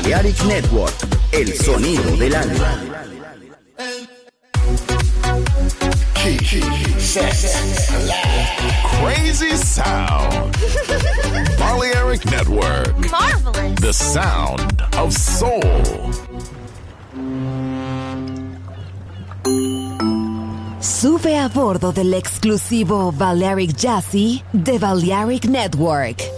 Balearic Network, el sonido del alma. Crazy sound. Balearic Network. Marvelous. The sound of soul. Sube a bordo del exclusivo Balearic Jazzy de Balearic Network.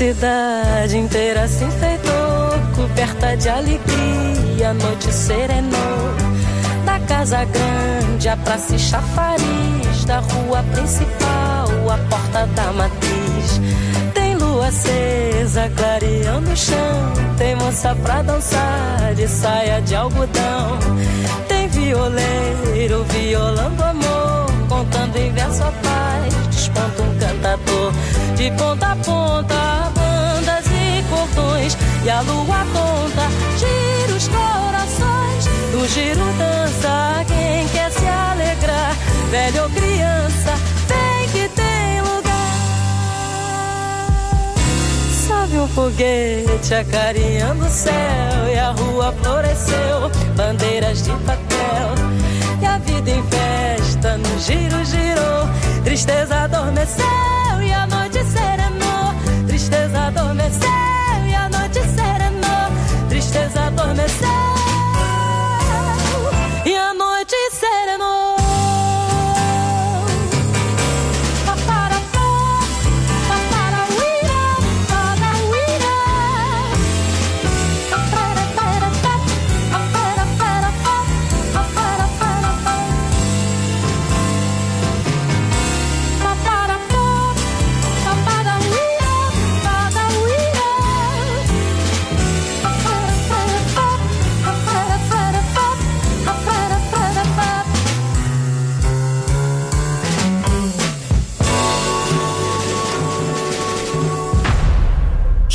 Cidade inteira se enfeitou, coberta de alegria, a noite serenou. Da casa grande, a praça e chafariz, da rua principal, a porta da matriz. Tem lua acesa, clareando o chão, tem moça pra dançar de saia de algodão. Tem violeiro violando amor, contando em verso desponta um cantador de ponta a ponta, bandas e cordões, e a lua conta, gira os corações, do giro dança quem quer se alegrar, velho ou criança, vem que tem lugar. Sobe um foguete acarinhando o céu, e a rua floresceu, bandeiras de papel, a vida em festa no giro girou, tristeza adormeceu e a noite serenou. Tristeza adormeceu e a noite serenou. Tristeza adormeceu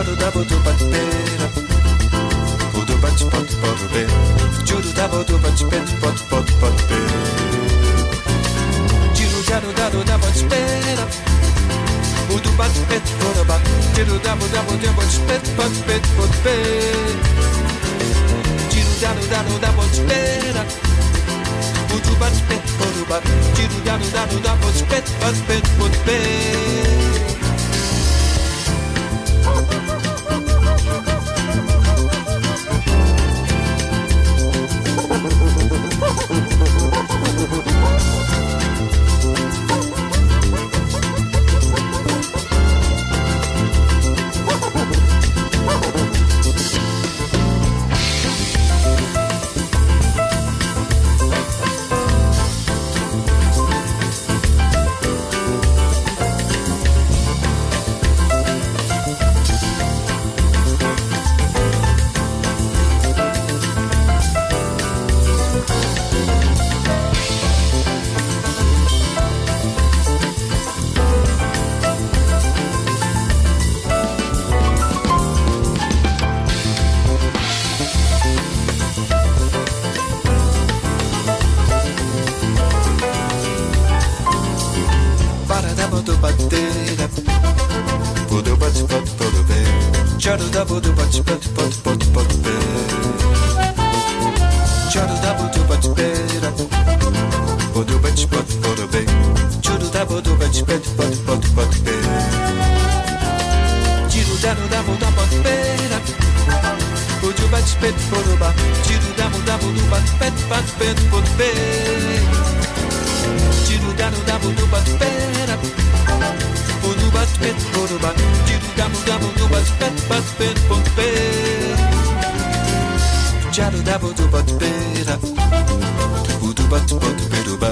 Juro da botu bate pera. Botu bate pot pot pe Juro da botu bate pet pot pot pot pe Juro da do da do da bate pera. Botu bate pet pot bat Juro da bo da bo da bate pet pot pet pot pe Juro da do da do bate pera. Botu bate pet pot bat Juro da do da do pet pot pet pot pe pać pet podoba Cidu dabu dabu dubat pet pat pet pot pet Cidu dabu dabu dubat pet Podobat pet podoba Cidu dabu dabu dubat pet pat pet pot pet Cidu dabu dubat pet Udubat pot pedoba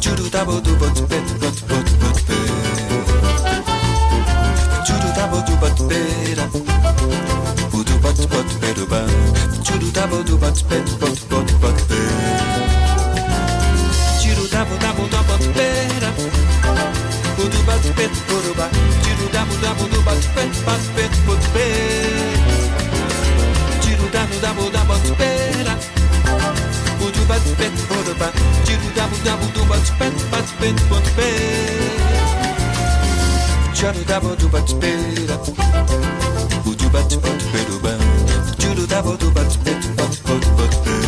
Cidu dabu dubat pet pot pot pot pet Cidu dabu dubat pet pot pot beruba Ciuru dabo dubat pet pot pot pot be Ciuru dabo dabo dubat pera. Udubat pet poruba Ciuru dabo dabo dubat pet pot pet pot be Ciuru dabo dabo dubat pera. Udubat pet poruba Ciuru dabo dabo dubat pet pot pet pot be Ciuru dabo dubat pera. Udubat pot poruba da bo du bat but but but but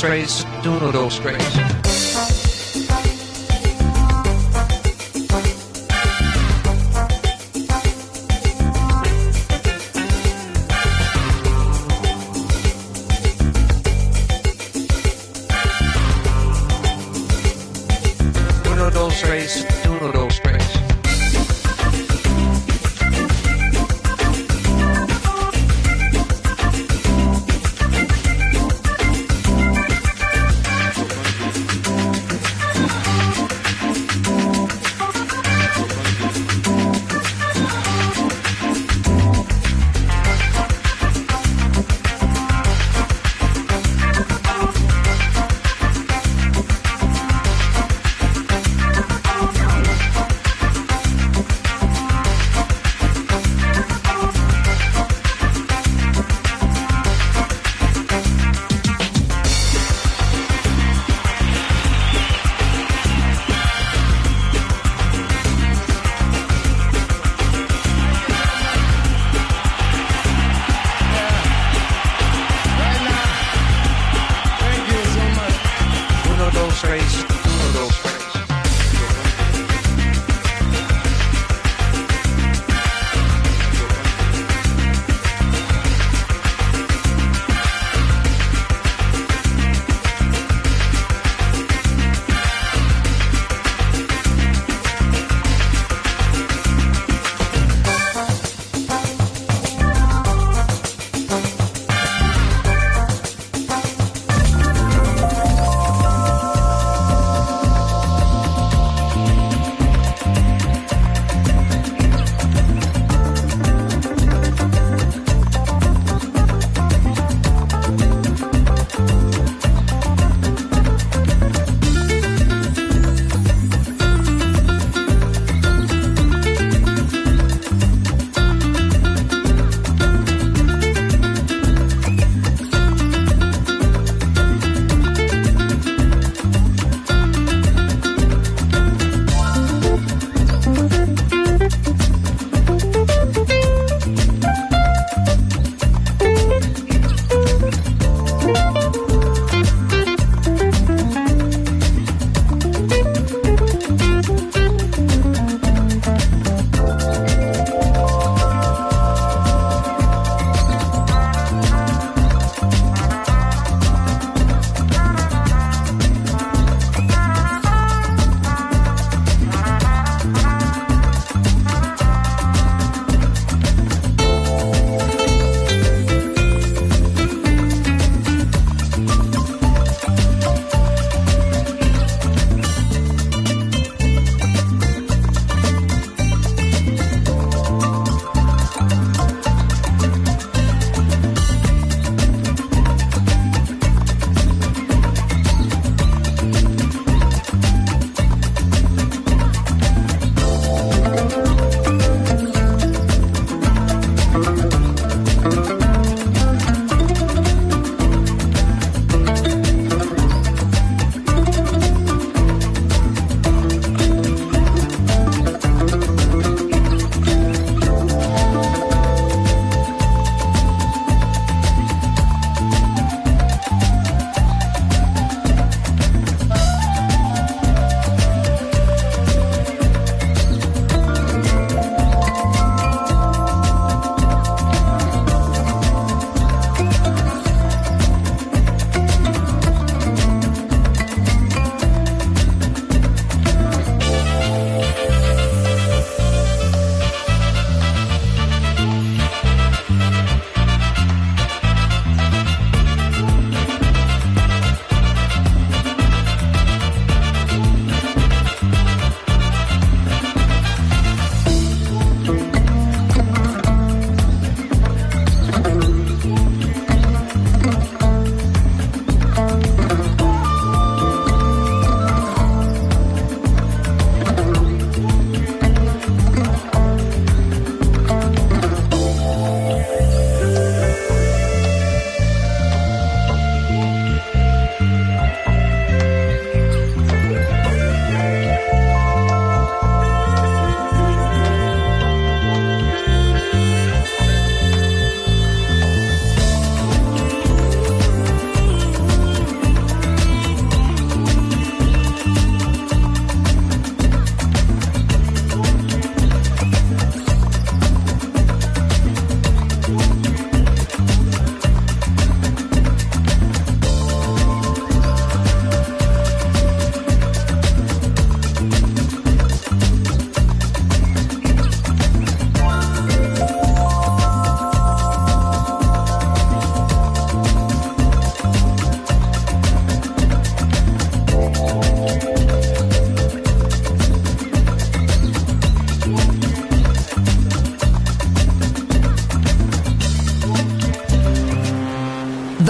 Tres, uno, dos,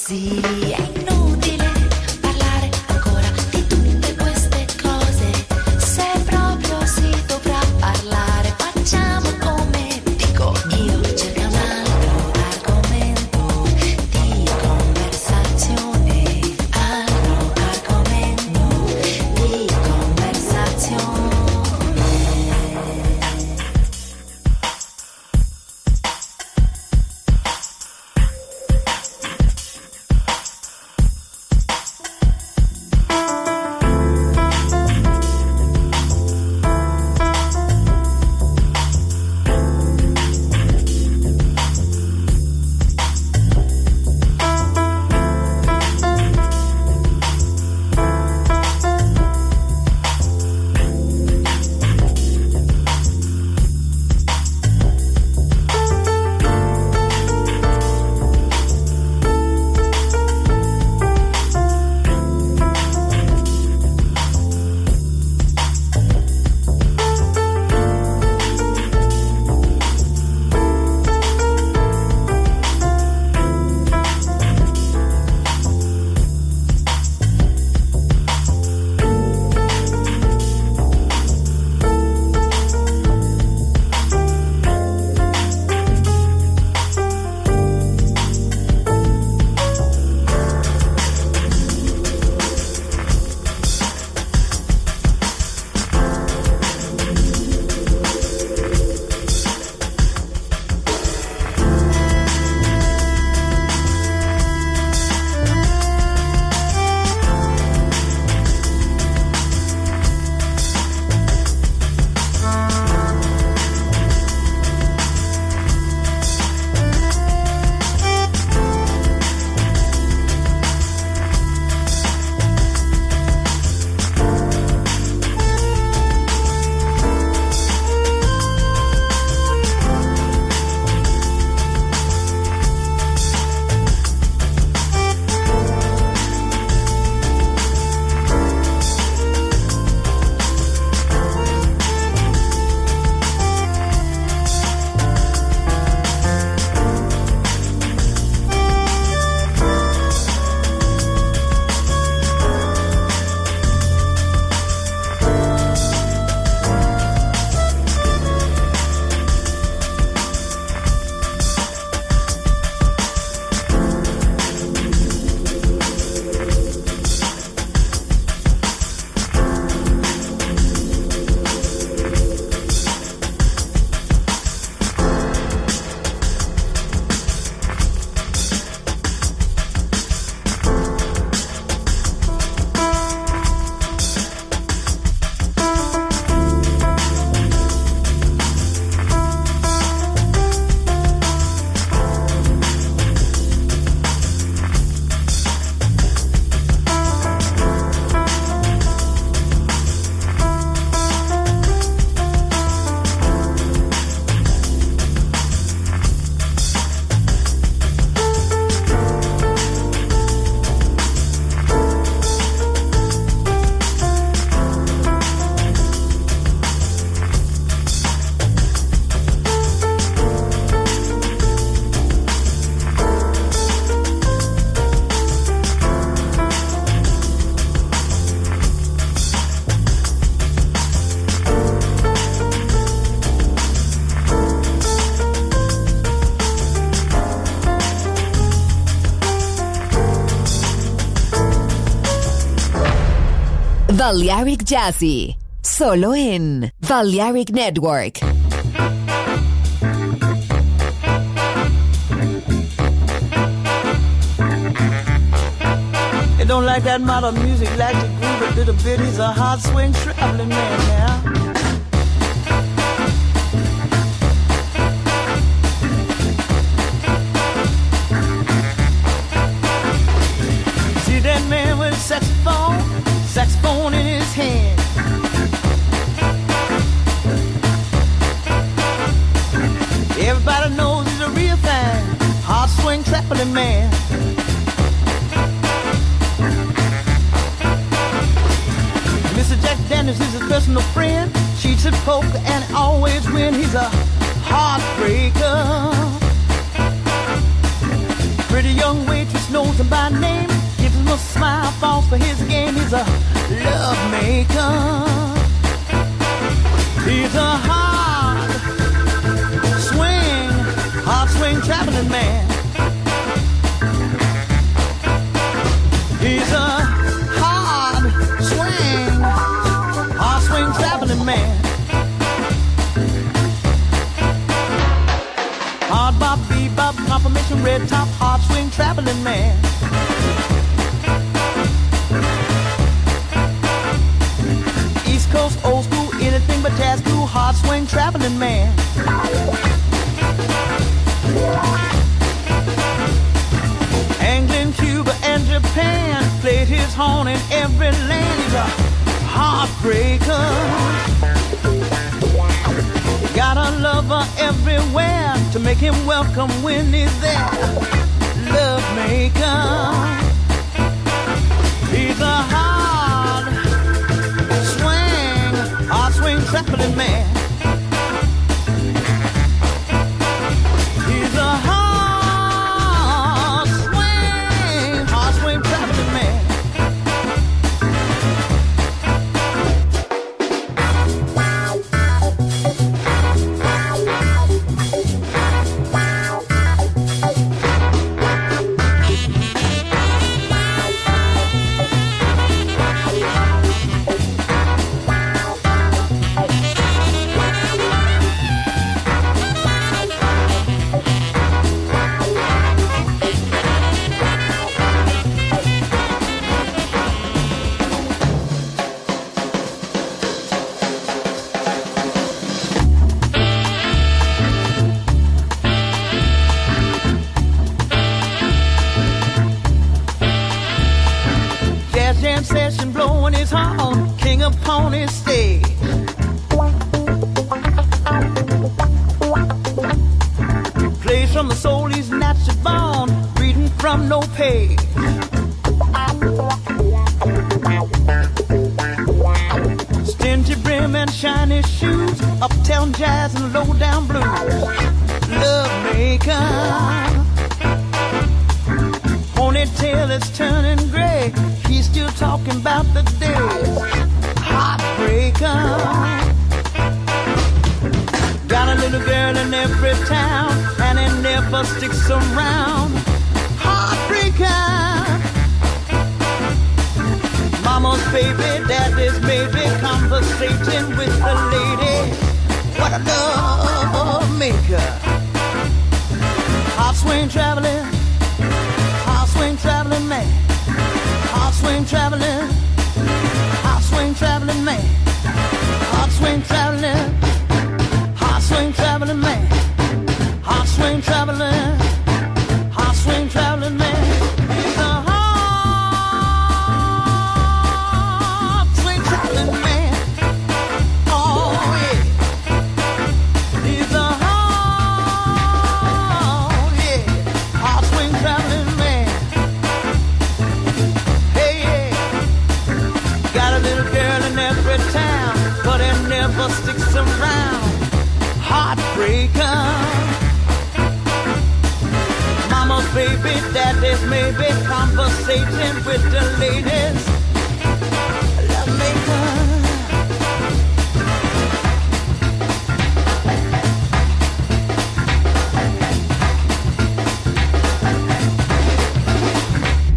see. Balearic Jazzy, solo in Balearic Network. It don't like that modern music, like the groove, a little bit. He's a hot swing traveling man now. Bebop, confirmation, red top, hard swing traveling man. East Coast, old school, anything but jazz cool, hard swing traveling man. England, Cuba, and Japan played his horn in every land. He's a heartbreaker. Got a lover everywhere him welcome when he's there. Love maker. He's a hard swing, hard swing traveling man. Soul he's naturally born, reading from no page. Stingy brim and shiny shoes, uptown jazz and low down blues. Love maker. Ponytail is turning gray. He's still talking about the days. Heartbreaker. Got a little girl in every town, sticks around. Heartbreaker. Mama's baby, daddy's maybe conversating with the lady. What a love maker. Hot swing traveling. Hot swing traveling man. Hot swing traveling. Hot swing traveling man. Hot swing traveling. Hot swing traveling man. Swing swing traveling man. He's a hot swing traveling man. Oh yeah. He's a yeah, swing traveling man. Hey, yeah. Got a little girl in every town, but it never sticks around. Heartbreaker. Baby, daddy's maybe conversating with the ladies.